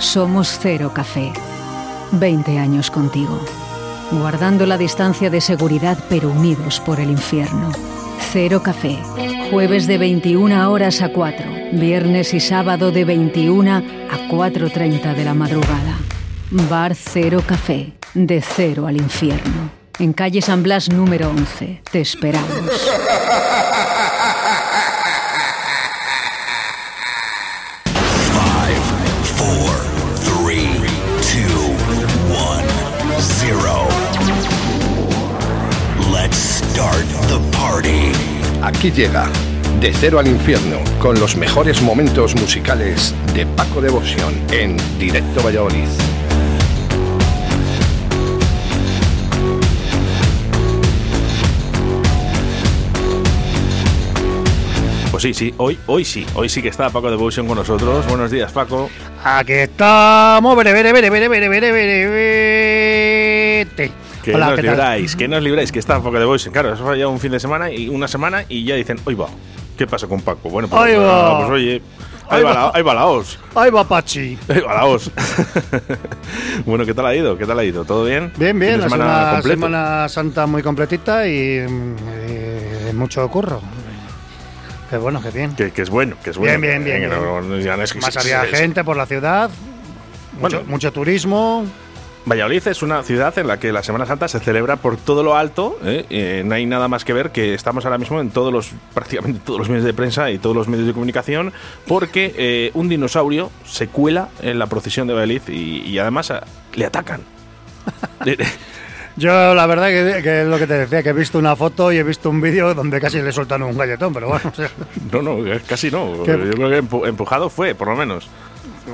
Somos Cero Café. 20 años contigo. Guardando la distancia de seguridad pero unidos por el infierno. Cero Café. Jueves de 21 horas a 4. Viernes y sábado de 21 a 4.30 de la madrugada. Bar Cero Café. De cero al infierno. En calle San Blas número 11. Te esperamos. Aquí llega De Cero al Infierno con los mejores momentos musicales de Paco Devoción en Directo Valladolid. Pues sí, sí, hoy, hoy sí, hoy sí que está Paco Devotion con nosotros. Buenos días, Paco. Aquí estamos, bere, bere, bere, bere, bere, bere, bere, bere. Que Hola, nos libráis, que nos libráis, que está Paco Devotion. Claro, eso fue ya un fin de semana y una semana y ya dicen, hoy va, ¿qué pasa con Paco? Bueno, pues, Ahí va. pues oye, ahí Ahí va, va. la, ahí va la os. Ahí va Pachi. Ahí va la os. bueno, ¿qué tal ha ido? ¿Qué tal ha ido? ¿todo bien? Bien, bien, de sido semana. Semana Santa muy completita y eh, mucho curro. Qué bueno, qué bien. Que, que es bueno, que es bueno. Bien, bien, bien, Que bien. no- no- ya no es que Más había gente por la ciudad, mucho, Bueno. mucho turismo. Valladolid es una ciudad en la que la Semana Santa se celebra por todo lo alto. ¿eh? Eh, no hay nada más que ver que estamos ahora mismo en todos los, prácticamente todos los medios de prensa y todos los medios de comunicación, porque eh, un dinosaurio se cuela en la procesión de Valladolid y, y además le atacan. Yo la verdad que, que es lo que te decía, que he visto una foto y he visto un vídeo donde casi le soltan un galletón, pero bueno, o sea, no, no, casi no. ¿Qué? Yo creo que empu- empujado fue, por lo menos.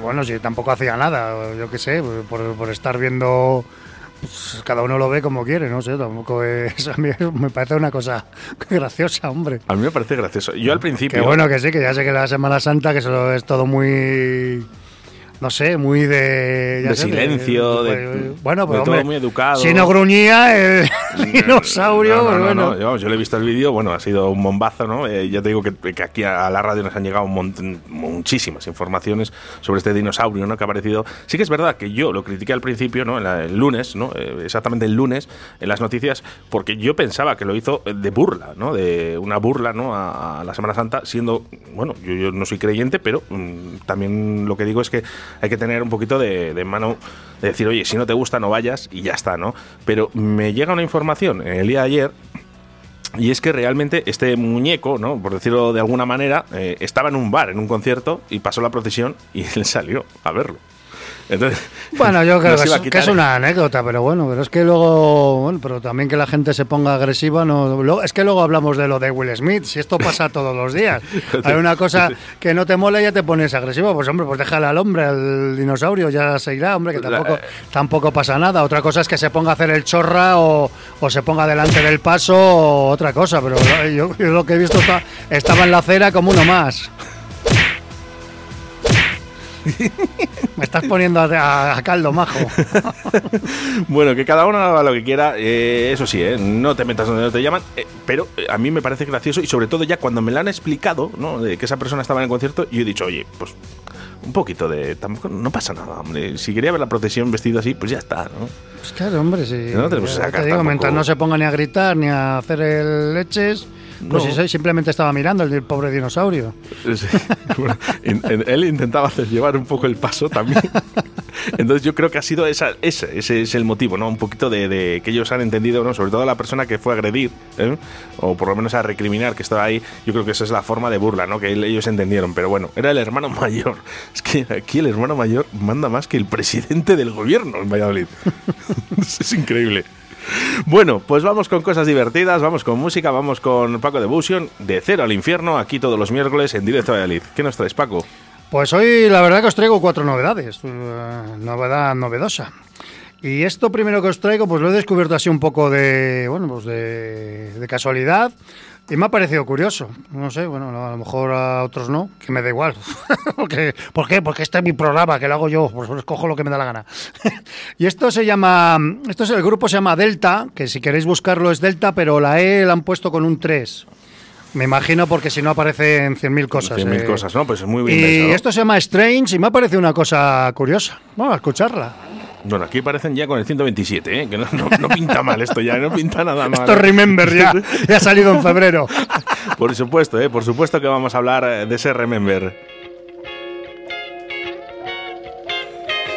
Bueno, si tampoco hacía nada, yo qué sé, por, por estar viendo, pues, cada uno lo ve como quiere, no sé, tampoco es, a mí me parece una cosa graciosa, hombre. A mí me parece gracioso. Yo al principio. Que bueno, que sí, que ya sé que la Semana Santa, que eso es todo muy. No sé, muy de. ya De sé, silencio, de- bueno, de pero todo muy educado. Si no gruñía el dinosaurio, No, no, pues no, bueno. no, yo le he visto el vídeo, bueno, ha sido un bombazo, ¿no? Eh, ya te digo que, que aquí a la radio nos han llegado un montón- muchísimas informaciones sobre este dinosaurio, ¿no? Que ha aparecido. Sí que es verdad que yo lo critiqué al principio, ¿no? La- el lunes, ¿no? Eh, exactamente el lunes, en las noticias, porque yo pensaba que lo hizo de burla, ¿no? De una burla, ¿no? A, a la Semana Santa, siendo, bueno, yo, yo no soy creyente, pero mm, también lo que digo es que hay que tener un poquito de, de mano de decir, oye, si no te gusta, no vayas y ya está, ¿no? Pero me llega una información en el día de ayer y es que realmente este muñeco, ¿no? por decirlo de alguna manera, eh, estaba en un bar, en un concierto, y pasó la procesión y él salió a verlo. Entonces, Bueno, yo creo que es, que una anécdota, pero bueno, pero es que luego, bueno, pero también que la gente se ponga agresiva, no, lo- es que luego hablamos de lo de Will Smith, si esto pasa todos los días. Hay una cosa que no te mola y ya te pones agresivo, pues hombre, pues déjale al hombre, al dinosaurio, ya se irá, hombre, que La- tampoco, tampoco pasa nada. Otra cosa es que se ponga a hacer el chorra o, o se ponga delante del paso o otra cosa, pero yo, yo lo que he visto está- estaba en la acera como uno más. Me estás poniendo a, a- a caldo, majo. Bueno, que cada uno haga lo que quiera, eh, eso sí, eh, no te metas donde no te llaman, eh, pero eh, a mí me parece gracioso y sobre todo ya cuando me lo han explicado, ¿no? De que esa persona estaba en el concierto, yo he dicho, oye, pues un poquito de... Tampoco, no pasa nada, hombre. Si quería ver la procesión vestido así, pues ya está, ¿no? Pues claro, hombre, sí. No sacar te digo, tampoco- mientras no se ponga ni a gritar ni a hacer el leches, pues No. soy- simplemente estaba mirando el pobre dinosaurio. Sí. Bueno, in- en- él intentaba hacer llevar un poco el paso también. Entonces yo creo que ha sido esa, ese, ese es el motivo, ¿no? Un poquito de, de que ellos han entendido, ¿no? Sobre todo la persona que fue a agredir, ¿eh? o por lo menos a recriminar que estaba ahí. Yo creo que esa es la forma de burla, ¿no? Que ellos entendieron. Pero bueno, era el hermano mayor. Es que aquí el hermano mayor manda más que el presidente del gobierno en Valladolid. es increíble. Bueno, pues vamos con cosas divertidas, vamos con música, vamos con Paco de Busion, de cero al infierno, aquí todos los miércoles en directo a Valladolid. ¿Qué nos traes, Paco? Pues hoy la verdad que os traigo cuatro novedades, eh, novedad novedosa. Y esto primero que os traigo, pues lo he descubierto así un poco de, bueno, pues de, de casualidad. Y me ha parecido curioso. No sé, bueno, a lo mejor a otros no, que me da igual. Porque, ¿Por qué? Porque este es mi programa, que lo hago yo, pues escojo lo que me da la gana. y esto se llama, esto es el grupo se llama Delta, que si queréis buscarlo es Delta, pero la E la han puesto con un 3. Me imagino porque si no aparecen 100.000 cosas. 100.000 eh. cosas, ¿no? Pues es muy bien Y pensado. esto se llama Strange y me ha parecido una cosa curiosa. Vamos a escucharla. Bueno, aquí parecen ya con el 127, ¿eh? que no, no- no pinta mal esto ya, no pinta nada mal. Esto es Remember ya. Ya ha salido en febrero. Por supuesto, ¿eh? por supuesto que vamos a hablar eh, de ese Remember.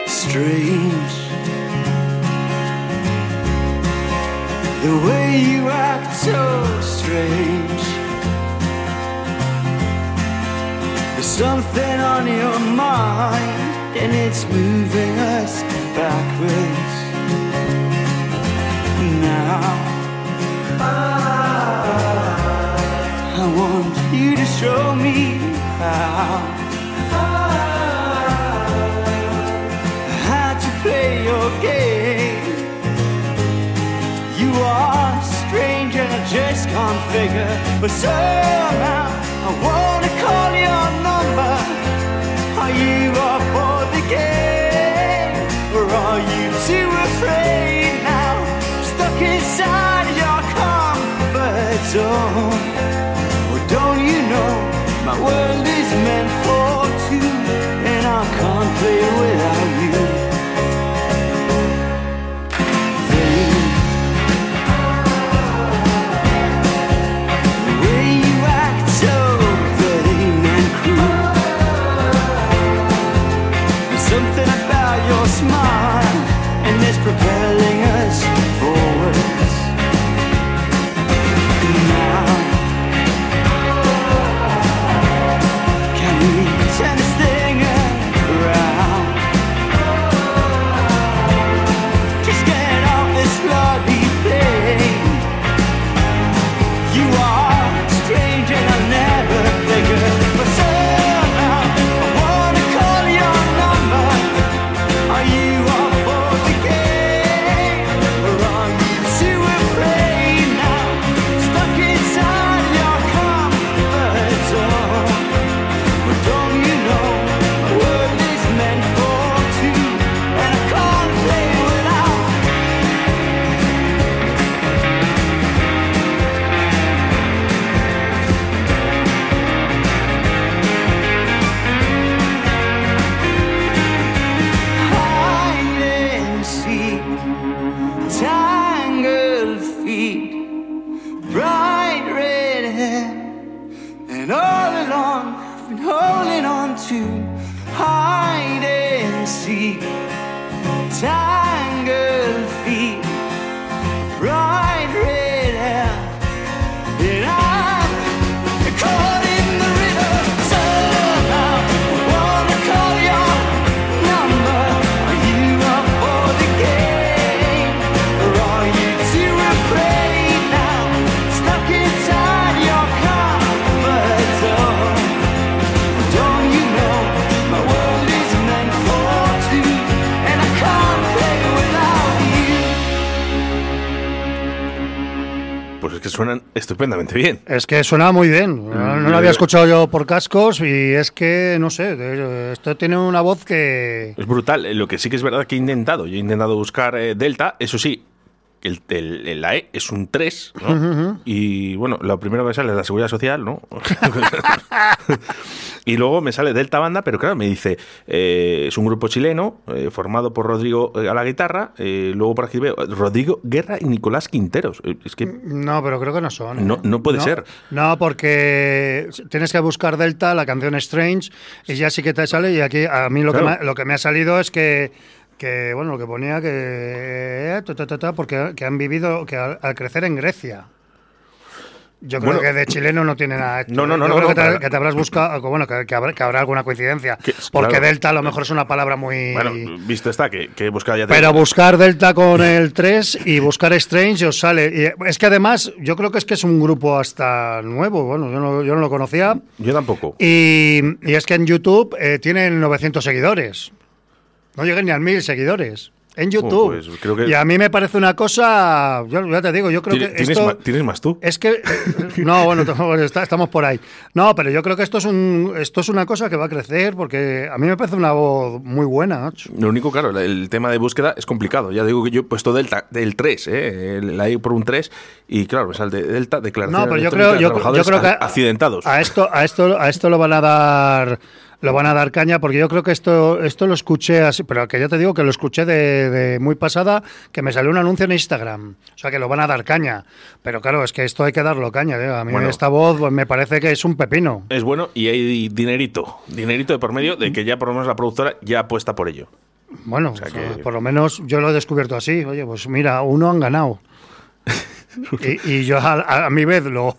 strange. The way you act so strange. There's something on your mind, and it's moving us backwards. Now, I want you to show me how. how to play your game. You are strange and I just can't figure, but somehow I wanna call your number. Are you game, or are you too afraid now? Stuck inside your comfort zone. Well, don't you know my world is meant for two, and I can't play without you. Estupendamente bien. Es que suena muy bien. No, no lo había escuchado yo por cascos y es que, no sé, esto tiene una voz que... Es brutal. Lo que sí que es verdad que he intentado, yo he intentado buscar eh, Delta, eso sí, el, el- el- la E es un 3, ¿no? Y bueno, lo primero que me sale es la seguridad social, ¿no? y luego me sale Delta Banda, pero claro, me dice, eh, es un grupo chileno eh, formado por Rodrigo eh, a la guitarra, luego por aquí veo Rodrigo Guerra y Nicolás Quinteros. Es que No, pero creo que no son. No- no puede ser. No, porque tienes que buscar Delta, la canción Strange, y ya sí que te sale. Y aquí a mí lo, que, Claro. me, ha- lo que me ha salido es que, que bueno, lo que ponía que. eh, ta, ta, porque que han vivido, que al, al crecer en Grecia. Yo creo Bueno, que de chileno no tiene nada. No, no, no, Yo no, creo no, que, te, para- que te habrás buscado, bueno, que, que habrá, que habrá alguna coincidencia. Que- porque claro. Delta a lo mejor es una palabra muy. Bueno, visto está que, que he buscado ya te- Pero buscar Delta con el 3 y buscar Strange os sale. Y es que además, yo creo que es que es un grupo hasta nuevo. Bueno, yo no, yo no lo conocía. Yo tampoco. Y, y es que en YouTube eh, tienen 900 seguidores. No llegan ni a 1000 seguidores. En YouTube. pues creo que- Y a mí me parece una cosa. Yo ya te digo, yo creo que. tienes esto- ma- tienes más tú. Es que. No, bueno, estamos por ahí. No, pero yo creo que esto es, un, esto es una cosa que va a crecer porque a mí me parece una voz muy buena. Lo único, claro, el, tema de búsqueda es complicado. Ya digo que yo he puesto Delta del 3, ¿eh? La I por un 3 y claro, me sale de Delta, declaración No, pero yo creo, yo, creo que a- accidentados. a esto, a esto, a esto lo van a dar, lo van a dar caña, porque yo creo que esto, esto lo escuché así, pero que ya te digo que lo escuché de, de muy pasada, que me salió un anuncio en Instagram, o sea que lo van a dar caña, pero claro, es que esto hay que darlo caña, ¿eh? a mí Bueno. esta voz pues, me parece que es un pepino. Es bueno y hay dinerito, dinerito de por medio de que ya por lo menos la productora ya apuesta por ello. Bueno, sea o sea, que- por lo menos yo lo he descubierto así, oye, pues mira, uno han ganado. y, y yo a, a mi vez lo,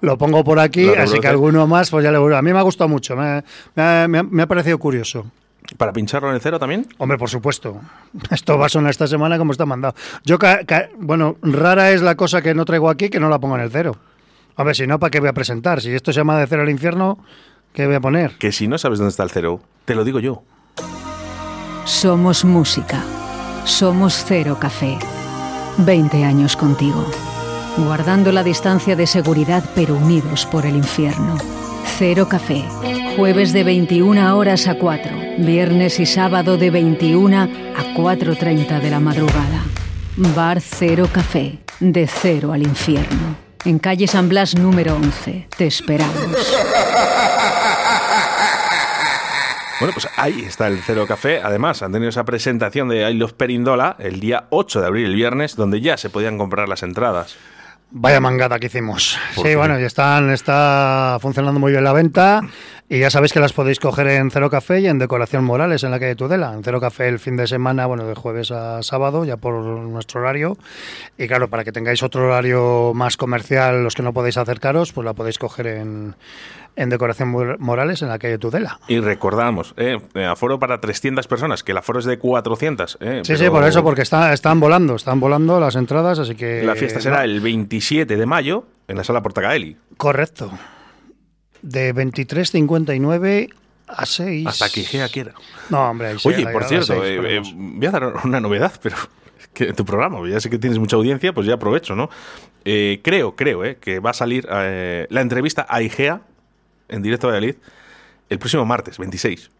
lo pongo por aquí, así que alguno más, pues ya le A mí me ha gustado mucho, me, me ha- me ha- me ha parecido curioso. ¿Para pincharlo en el cero también? Hombre, por supuesto. Esto va a sonar esta semana como está mandado. Yo, ca- ca- bueno, rara es la cosa que no traigo aquí que no la pongo en el cero. A ver, si no, ¿para qué voy a presentar? Si esto se llama de cero al infierno, ¿qué voy a poner? Que si no sabes dónde está el cero, te lo digo yo. Somos música. Somos Cero Café. 20 años contigo. Guardando la distancia de seguridad pero unidos por el infierno. Cero Café. Jueves de 21 horas a 4. Viernes y sábado de 21 a 4.30 de la madrugada. Bar Cero Café. De cero al infierno. En calle San Blas número 11. Te esperamos. Bueno, pues ahí está el Cero Café. Además, han tenido esa presentación de I Perindola el día 8 de abril, el viernes, donde ya se podían comprar las entradas. Vaya mangada que hicimos. ¿Por Sí, qué? bueno, ya están, está funcionando muy bien la venta y ya sabéis que las podéis coger en Cero Café y en Decoración Morales, en la calle Tudela. En Cero Café el fin de semana, bueno, de jueves a sábado, ya por nuestro horario. Y claro, para que tengáis otro horario más comercial, los que no podéis acercaros, pues la podéis coger en, en Decoración Mor- Morales, en la calle Tudela. Y recordamos, eh, aforo para 300 personas, que el aforo es de 400. eh, Sí, pero sí, por eso, porque está, están volando, están volando las entradas, así que... La fiesta será no. el 27 de mayo en la sala Portacaeli. Correcto. De 23.59 a 6. Hasta que Igea quiera. No, hombre, ahí sí, Oye, por cierto, eh, eh, voy a dar una novedad, pero que tu programa, ya sé que tienes mucha audiencia, pues ya aprovecho, ¿no? Eh, creo, creo, eh, que va a salir eh, la entrevista a Igea en directo a Valladolid el próximo martes, 26.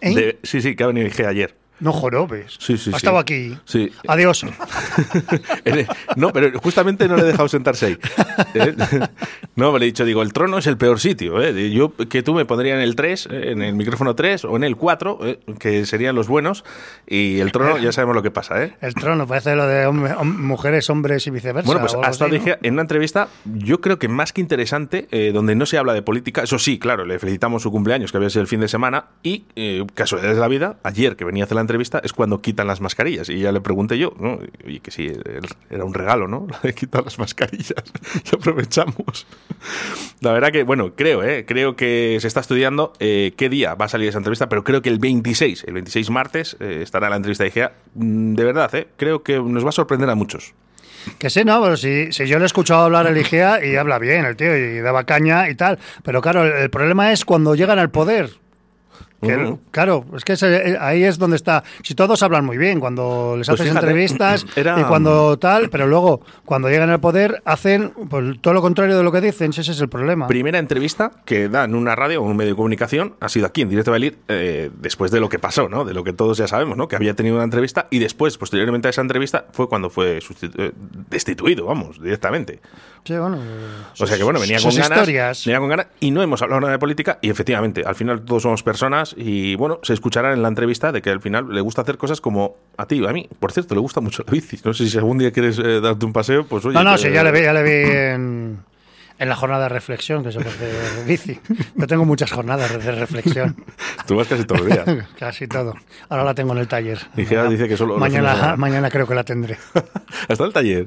¿Eh? De- sí, sí, que ha venido Igea ayer. No jorobes. Sí, sí, Ha sí. estado aquí. Sí. Adiós. no, pero justamente no le he dejado sentarse ahí. ¿eh? No, me le he dicho, digo, el trono es el peor sitio. ¿eh? Yo que tú me pondría en el 3, eh, en el micrófono 3 o en el 4, eh, que serían los buenos, y el trono ya sabemos lo que pasa, ¿eh? El trono, parece lo de hombre- hom- mujeres, hombres y viceversa. Bueno, pues hasta así, ¿no? dije en una entrevista, yo creo que más que interesante, eh, donde no se habla de política, eso sí, claro, le felicitamos su cumpleaños, que había sido el fin de semana, y casualidades de la vida, ayer que venía a la entrevista, es cuando quitan las mascarillas, y ya le pregunté yo, ¿no? Y que sí, era un regalo, ¿no? La de quitar las mascarillas, y aprovechamos. La verdad que, bueno, creo, ¿eh? Creo que se está estudiando eh, qué día va a salir esa entrevista, pero creo que el 26, el 26 martes, eh, estará la entrevista de IGEA. Mm, De verdad, ¿eh? Creo que nos va a sorprender a muchos. Que sí, no, si, si yo le he escuchado hablar el IGEA y habla bien el tío y daba caña y tal. Pero claro, el, el problema es cuando llegan al poder. Que. Claro, es que ese- ahí es donde está. Si todos hablan muy bien, cuando les Pues haces fíjate, entrevistas era- y cuando tal, pero luego cuando llegan al poder hacen pues, todo lo contrario de lo que dicen. Ese es el problema. Primera entrevista que da en una radio o un medio de comunicación ha sido aquí en Directo Valid, eh, después de lo que pasó, ¿no? De lo que todos ya sabemos, ¿no? Que había tenido una entrevista y después, posteriormente a esa entrevista, fue cuando fue eh, destituido, vamos, directamente. Sí, bueno, O sea que bueno, venía con ganas, historias. venía con ganas y no hemos hablado nada de política y efectivamente, al final todos somos personas y bueno, se escuchará en la entrevista de que al final le gusta hacer cosas como a ti, a mí, por cierto, le gusta mucho la bici. No sé si algún día quieres eh, darte un paseo, pues oye. No, no, que- sí, ya le vi, ya le vi en, en la jornada de reflexión que se hace bici. Yo tengo muchas jornadas de reflexión, Tú vas casi todos los días. casi todo. Ahora la tengo en el taller. Y dice que solo de mañana, mañana creo que la tendré. Hasta el taller.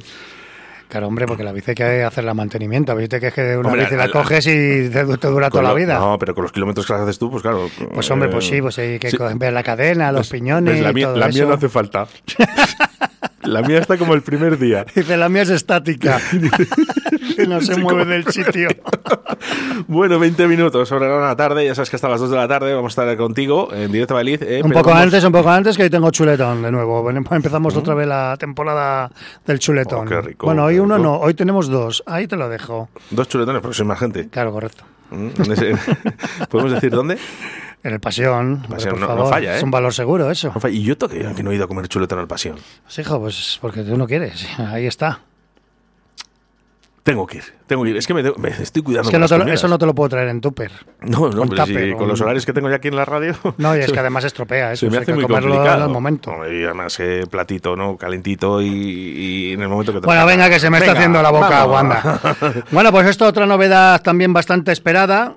Claro, hombre, porque la bici hay que hacerle mantenimiento. Viste que es que una Hombre, bici la coges y te, te dura toda la vida. No, pero con los kilómetros que haces tú, pues claro. Pues hombre, pues eh, sí, pues hay que sí. ver la cadena, los Pues, piñones pues la y mía, todo la mía eso. no hace falta. La mía está como el primer día. Dice, la mía es estática. no se mueve del sitio. Bueno, 20 minutos sobre la tarde. Ya sabes que hasta las 2 de la tarde vamos a estar contigo en directo a Beliz. eh, Un poco vamos- antes, un poco antes, que hoy tengo chuletón de nuevo. Empezamos otra vez la temporada del chuletón. Oh, qué rico, bueno, hoy qué uno rico. no, hoy tenemos dos. Ahí te lo dejo. Dos chuletones, porque soy más gente. Claro, correcto. Mm, ¿Podemos decir dónde? En el Pasión, Pasión, por no- no favor. falla, ¿eh? Es un valor seguro eso. Y yo todavía que no he ido a comer chuletón al pasión. Pues, hijo, pues porque tú no quieres. Ahí está. Tengo que ir, tengo que ir. Es que me, tengo- me estoy cuidando. Es que no lo- eso no te lo puedo traer en tupper. No, no, con pero si tupper, con los horarios que tengo ya aquí en la radio. No, y es que además estropea eso. Se me hace que muy comerlo complicado. al momento. No, y además, eh, platito, ¿no? Calentito y, y en el momento que te Bueno, venga, que se me está Venga, haciendo la boca, vamos. Wanda. Bueno, pues esto otra novedad también bastante esperada.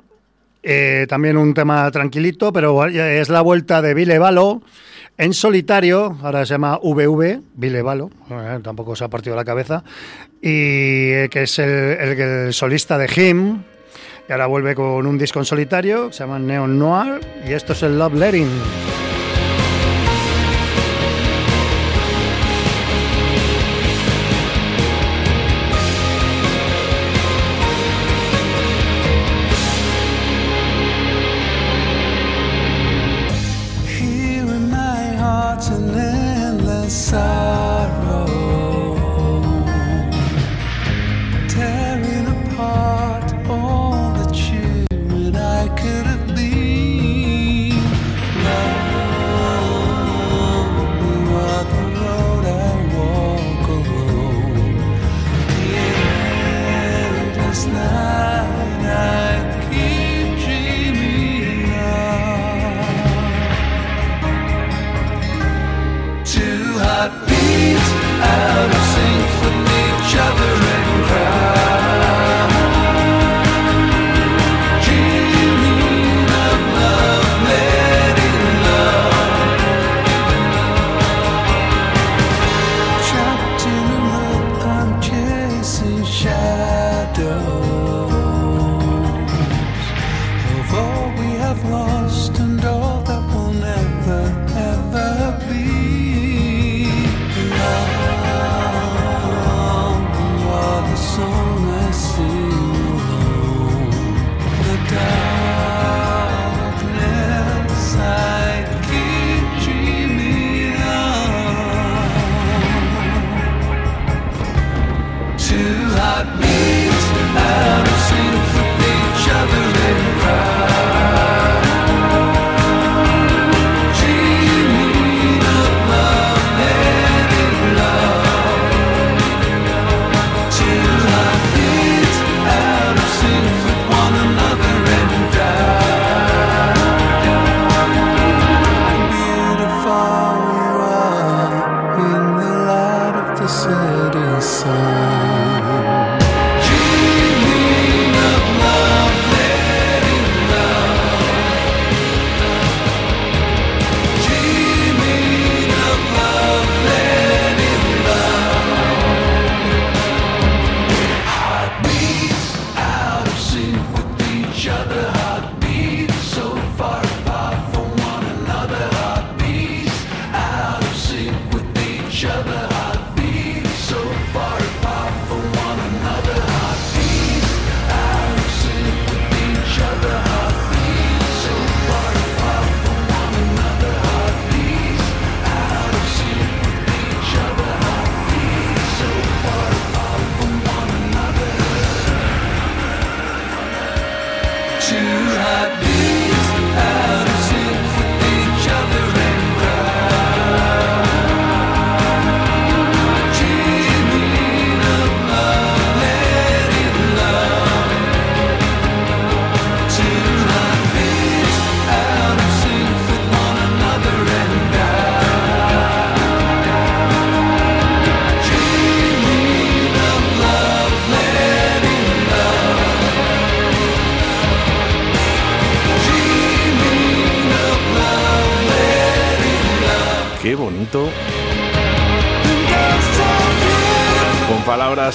Eh, también un tema tranquilito, pero es la vuelta de Vile Balo en solitario. Ahora se llama VV, Vile Balo. eh, tampoco se ha partido la cabeza. Y eh, que es el, solista de Him. Y ahora vuelve con un disco en solitario, se llama Neon Noir. Y esto es el Love Letting.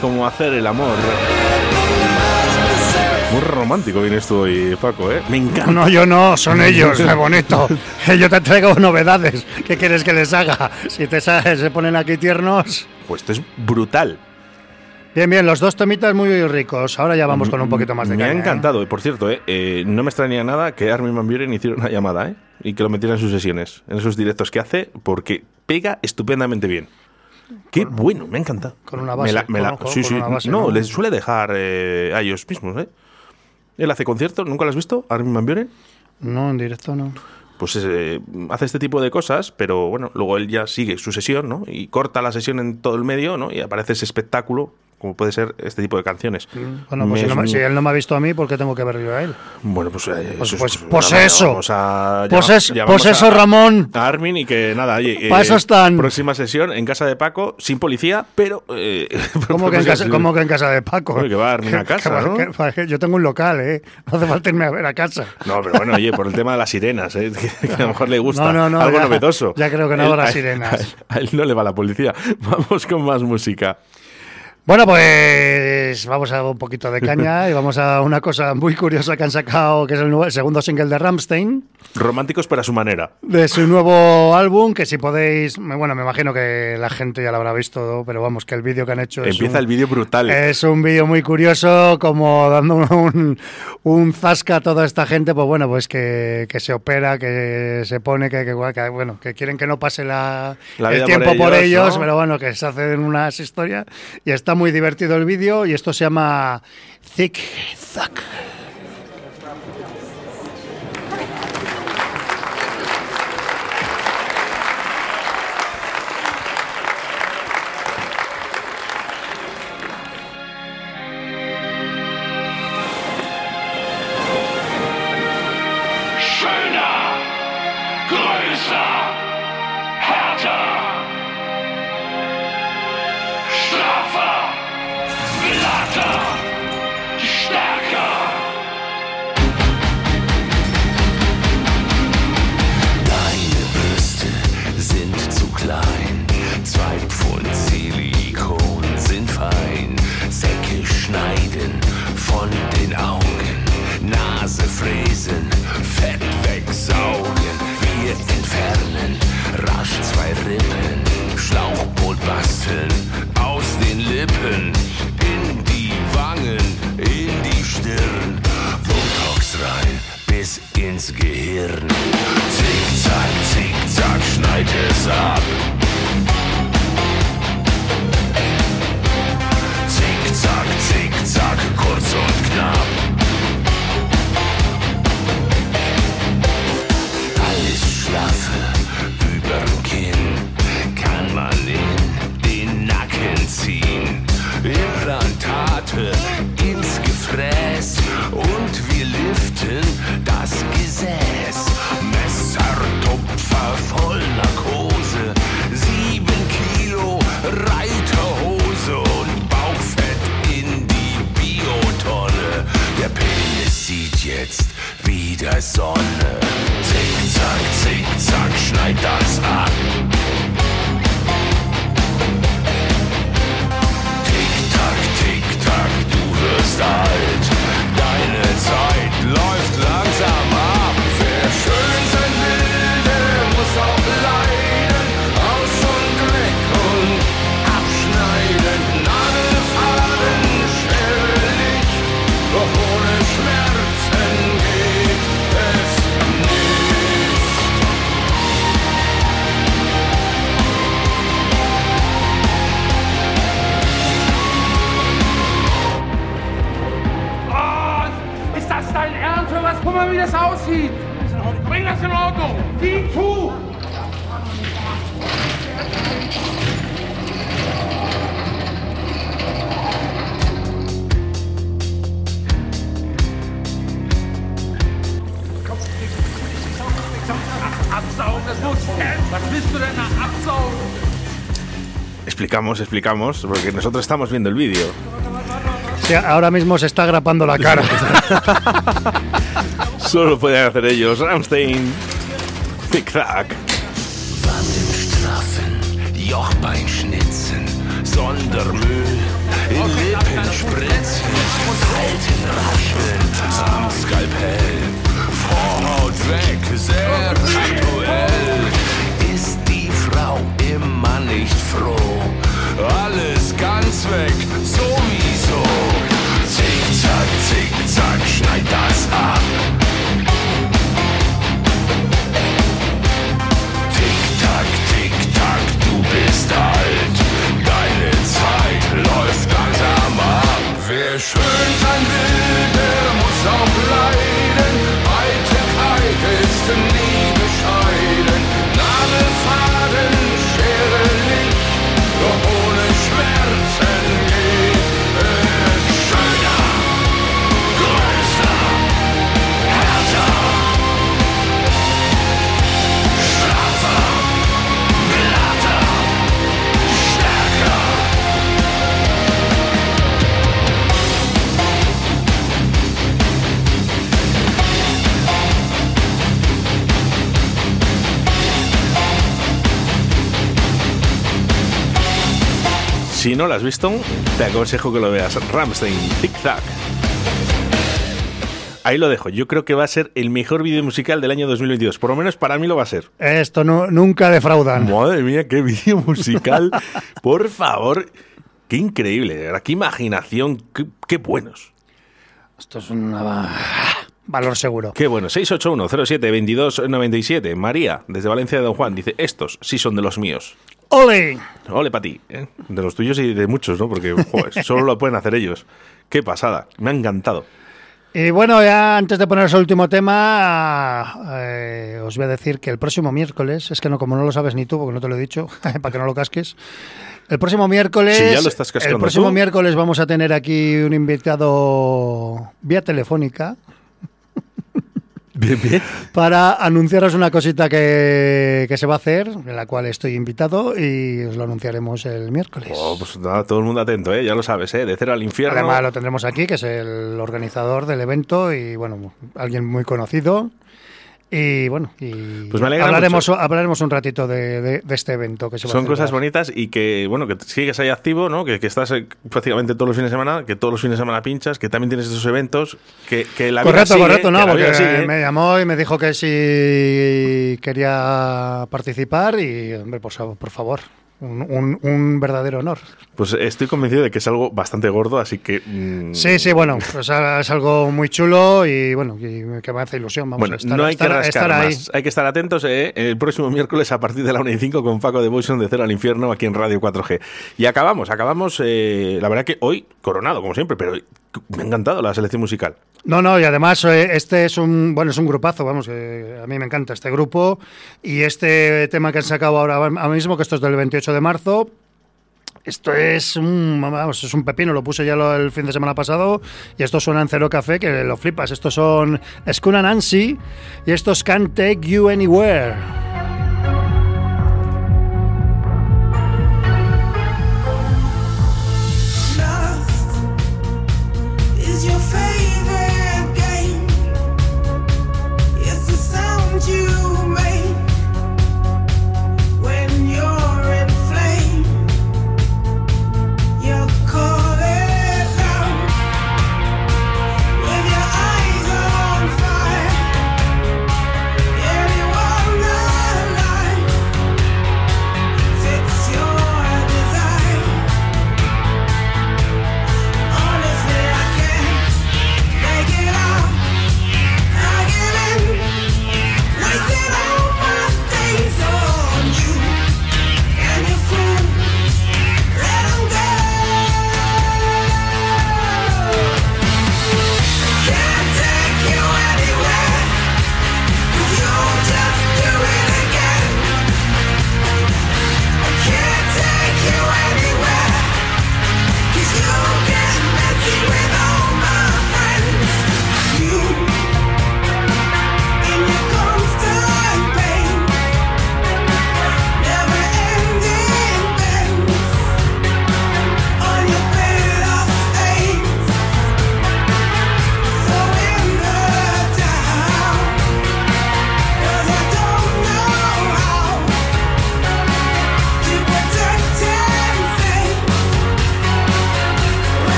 Como hacer el amor. Muy romántico vienes tú hoy, Paco, ¿eh? Me encanta. No, yo no, son ellos, qué bonito. Yo te traigo novedades. ¿Qué quieres que les haga? Si te sa- se ponen aquí tiernos. Pues esto es brutal. Bien, bien, los dos tomitas muy ricos. Ahora ya vamos con un poquito más de Me ha ¿eh? encantado. Y por cierto, ¿eh? Eh, no me extraña nada que Armin Van Buren hiciera una llamada, ¿eh? Y que lo metiera en sus sesiones, en esos directos que hace, porque pega estupendamente bien. Qué bueno, me ha encantado. con una Me base, la- me la- con- con- sí, con sí. una base, no, ¿no? les suele dejar eh, a ellos mismos, ¿eh? Él hace conciertos, ¿nunca lo has visto? Armin Van Buren. No, en directo no. Pues eh, hace este tipo de cosas, pero bueno, luego él ya sigue su sesión, ¿no? Y corta la sesión en todo el medio, ¿no? Y aparece ese espectáculo, como puede ser este tipo de canciones. Bueno, pues si, no si él no me ha visto a mí, ¿por qué tengo que ver yo a él? Bueno, pues, eh, Pues- pues- pues, pues nada, eso. vamos a- Pues es- llamamos pues eso, Ramón. A Armin y que nada, oye, eh, eso están. Próxima sesión en casa de Paco, sin policía, pero. Eh, ¿Cómo que, en casa, cómo que en casa de Paco? Oye, que va a una Que- casa, va- ¿no? que- yo tengo un local, ¿eh? No hace falta irme a ver a casa. No, pero bueno, oye, por el tema de las sirenas, ¿eh? que, que a lo mejor le gusta. No, no, no, algo ya- novedoso. ya creo que no Él- habrá a- sirenas. A, él no le va la policía. Vamos con más música. Bueno, pues vamos a un poquito de caña y vamos a una cosa muy curiosa que han sacado, que es el, nuevo- el segundo single de Ramstein, Románticos, pero a su manera. de su nuevo álbum, que si podéis, bueno, me imagino que la gente ya lo habrá visto, pero vamos, que el vídeo que han hecho es Empieza un- el vídeo brutal. Es un vídeo muy curioso, como dando un, un zasca a toda esta gente, pues bueno, pues que, que se opera, que se pone, que, que- que, bueno, que quieren que no pase la, La el tiempo por por ellos, ellos, ¿no? pero bueno, que se hacen unas historias y está muy divertido el vídeo y esto se llama Thick Zack. klar. jetzt wie der Sonne. Zickzack, zickzack, schneid das ab. Tick-Tack, Tick-Tack, du wirst alt. Ordnung. Sieh zu. Absaugen, das muss Was bist du denn da absaugen? Explicamos, explicamos, porque nosotros estamos viendo el vídeo. Sí, ahora mismo se está grapando la cara. Solo pueden hacer ellos. Ramstein. Tic-tac. Wangen straffen, Jochbein schnitzen, Sondermüll in Lippen spritzen, Falten rascheln am Skalpell. Vorhaut weg, sehr aktuell. Ist die Frau immer nicht froh? Alles ganz weg, sowieso. Zick-Zack, Zick-Zack, schneid das ab. Alt. Deine Zeit läuft langsam ab. Wer schön sein will, der muss auch leiden. Eitelkeit ist nie Si no lo has visto, te aconsejo que lo veas. Ramstein, Tic Tac. Ahí lo dejo. Yo creo que va a ser el mejor vídeo musical del año 2022. Por lo menos para mí lo va a ser. Esto no, nunca defraudan. Madre mía, qué vídeo musical. Por favor. Qué increíble, de verdad. Qué imaginación. Qué, qué buenos. Esto es un valor seguro. Qué bueno. 681-07-2297. María, desde Valencia de Don Juan, dice: Estos sí son de los míos. ¡Ole! Ole para ti. ¿eh? De los tuyos y de muchos, ¿no? Porque joder, solo lo pueden hacer ellos. Qué pasada. Me ha encantado. Y bueno, ya antes de poner el último tema, eh, os voy a decir que el próximo miércoles, es que no, como no lo sabes ni tú, porque no te lo he dicho, para que no lo casques. El próximo miércoles. Sí, ya lo estás cascando El próximo tú. miércoles vamos a tener aquí un invitado vía telefónica Bien, bien. para anunciaros una cosita que, que se va a hacer, en la cual estoy invitado y os lo anunciaremos el miércoles. Oh, pues nada, todo el mundo atento, ¿eh? Ya lo sabes, ¿eh? De cero al infierno. Además lo tendremos aquí, que es el organizador del evento y bueno, alguien muy conocido. Y bueno, y Pues me hablaremos, mucho. hablaremos un ratito de, de- de este evento que se va a Son cosas bonitas y que, bueno, que sigues ahí activo, ¿no? Que, que estás eh, prácticamente todos los fines de semana, que todos los fines de semana pinchas, que también tienes estos eventos, que, que la vida Correcto, sigue, correcto, no, porque sigue. me llamó y me dijo que si quería participar y, hombre, fa- por favor, un, un- un verdadero honor. Pues estoy convencido de que es algo bastante gordo, así que... mm, Sí, sí, bueno, pues es algo muy chulo y bueno, y que me hace ilusión. Vamos Bueno, a estar, no hay estar- que estar ahí. más. Hay que estar atentos ¿eh? el próximo miércoles a partir de la 1 y 5 con Paco Devotion de Cero al Infierno aquí en Radio 4G. Y acabamos, acabamos, eh, la verdad que hoy coronado, como siempre, pero me ha encantado la selección musical. No, no, y además eh, este es un bueno es un grupazo, vamos, que a mí me encanta este grupo y este tema que han sacado ahora, mismo, que esto es del 28 de marzo. Esto es un, es un pepino, lo puse ya lo- el fin de semana pasado y esto suena en Cero Café que lo flipas. Estos son Skuna Nancy y estos Can't Take You Anywhere.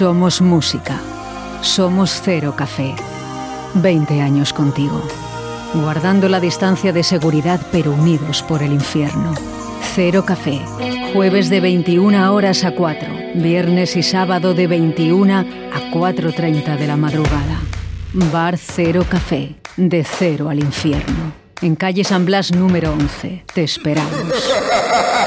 Somos música. Somos Cero Café. 20 años contigo. Guardando la distancia de seguridad pero unidos por el infierno. Cero Café. Jueves de 21 horas a 4. Viernes y sábado de 21 a 4.30 de la madrugada. Bar Cero Café. De cero al infierno. En calle San Blas número 11. Te esperamos.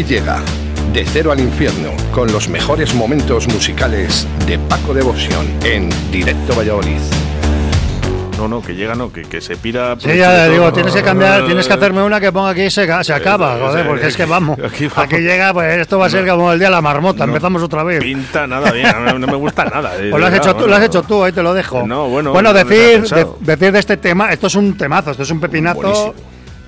Aquí llega De Cero al Infierno con los mejores momentos musicales de Paco Devoción en Directo Valladolid. No, no, que llega, no, que, que se pira. Sí, ya digo, tienes que cambiar, tienes que hacerme una que ponga aquí y se, se acaba, eh, joder, eh, porque es que vamos, aquí vamos. aquí llega, pues esto va a ser como el día de la marmota, No. empezamos otra vez. Pinta nada bien, no, no me gusta nada. eh, Pues lo has hecho tú, lo has hecho tú, ahí te lo dejo. No, bueno, bueno no decir, de- decir de este tema, esto es un temazo, esto es un pepinazo, Buenísimo.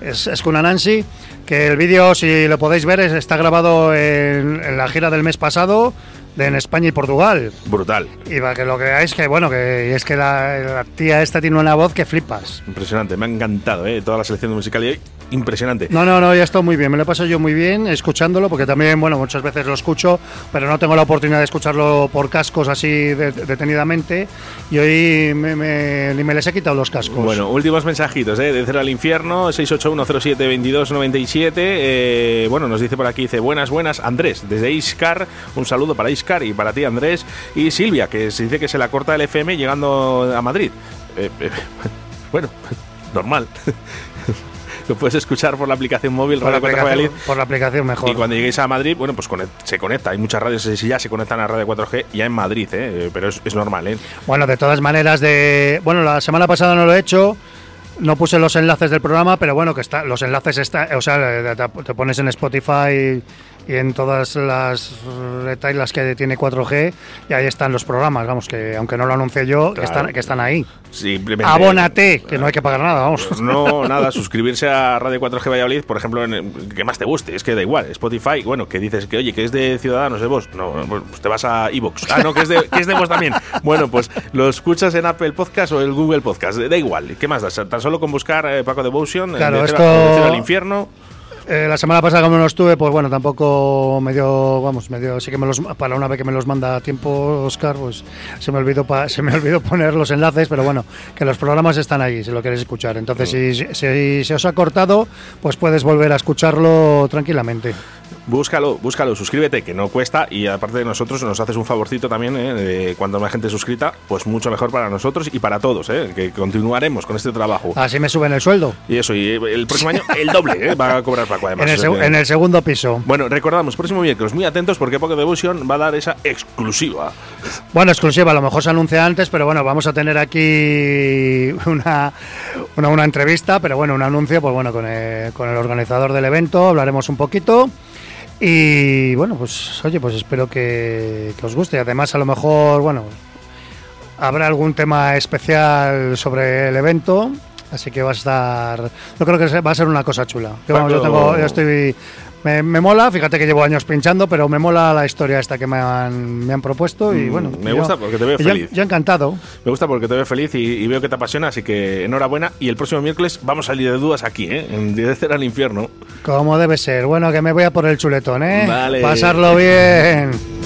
es, es con Nancy, que el vídeo, si lo podéis ver, es- está grabado en, en la gira del mes pasado en España y Portugal. Brutal, Y para que lo que veáis que bueno, que es que la, la tía esta tiene una voz que flipas. impresionante, me ha encantado, eh, toda la selección musical y impresionante. No, no, no, ya está muy bien. Me lo he pasado yo muy bien escuchándolo, porque también, bueno, muchas veces lo escucho, pero no tengo la oportunidad de escucharlo por cascos así de- detenidamente. Y hoy me, me- ni me les he quitado los cascos. Bueno, últimos mensajitos, ¿eh? De cero al infierno, 681072297. Eh, bueno, nos dice por aquí, dice, buenas, buenas, Andrés, desde Iscar, un saludo para Iscar y para ti, Andrés. Y Silvia, que se dice que se la corta el FM llegando a Madrid. Eh, eh, bueno, normal. Lo puedes escuchar por la aplicación móvil por, la Radio 4G aplicación, Valladolid. por la aplicación mejor. Y cuando lleguéis a Madrid, bueno, pues conect- se conecta. Hay muchas radios, si ya se conectan a Radio 4G, ya en Madrid, ¿eh? pero es, es normal, ¿eh? Bueno, de todas maneras, de bueno, la semana pasada no lo he hecho. No puse los enlaces del programa, pero bueno, que está, los enlaces están, o sea, te pones en Spotify y en todas las retailas que tiene 4G y ahí están los programas, vamos, que aunque no lo anuncie yo, que, están, que están ahí. Simplemente. Abónate, que no hay que pagar nada, vamos. No, nada, suscribirse a Radio 4G Valladolid, por ejemplo, en el- que más te guste, es que da igual. Spotify, bueno, que dices que, oye, que es de Ciudadanos, de vos. No, pues te vas a Evox. Ah, no, que es de, que es de vos también. Bueno, pues lo escuchas en Apple Podcast o el Google Podcast, da igual. ¿Qué más das? Tan solo con buscar eh, Paco Devotion, Claro, de esto- al infierno. Eh, la semana pasada como no estuve, pues bueno, tampoco me dio, vamos, me dio, sí que me los, para una vez que me los manda a tiempo Oscar, pues se me olvidó, pa- se me olvidó poner los enlaces, pero bueno, que los programas están ahí, si lo queréis escuchar. Entonces, si, si se os ha cortado, pues puedes volver a escucharlo tranquilamente. Búscalo, búscalo, suscríbete, que no cuesta y aparte de nosotros nos haces un favorcito también, ¿eh? de cuando más gente suscrita, pues mucho mejor para nosotros y para todos, ¿eh? que continuaremos con este trabajo. Así me suben el sueldo. Y eso, y el próximo año el doble ¿eh? va a cobrar Paco además. En el, seg- en segundo piso. Bueno, recordamos, próximo miércoles, muy atentos porque Poco Devotion va a dar esa exclusiva. Bueno, exclusiva, a lo mejor se anuncia antes, pero bueno, vamos a tener aquí una, una, una entrevista, pero bueno, un anuncio, pues bueno, con el, con el organizador del evento, hablaremos un poquito. Y bueno, pues oye, pues espero que, que os guste. Además, a lo mejor, bueno, habrá algún tema especial sobre el evento. Así que va a estar. Yo creo que va a ser una cosa chula. Que vamos, yo, tengo, yo estoy. Me, me mola, fíjate que llevo años pinchando, pero me mola la historia esta que me han, me han propuesto. Y Mm, bueno, me yo- gusta porque te veo yo- feliz. Yo, encantado. Me gusta porque te veo feliz y, y veo que te apasiona, así que enhorabuena. Y el próximo miércoles vamos a salir de dudas aquí, ¿eh? en Dirección al Infierno. Como debe ser. Bueno, que me voy a por el chuletón, ¿eh? Vale. Pasarlo bien.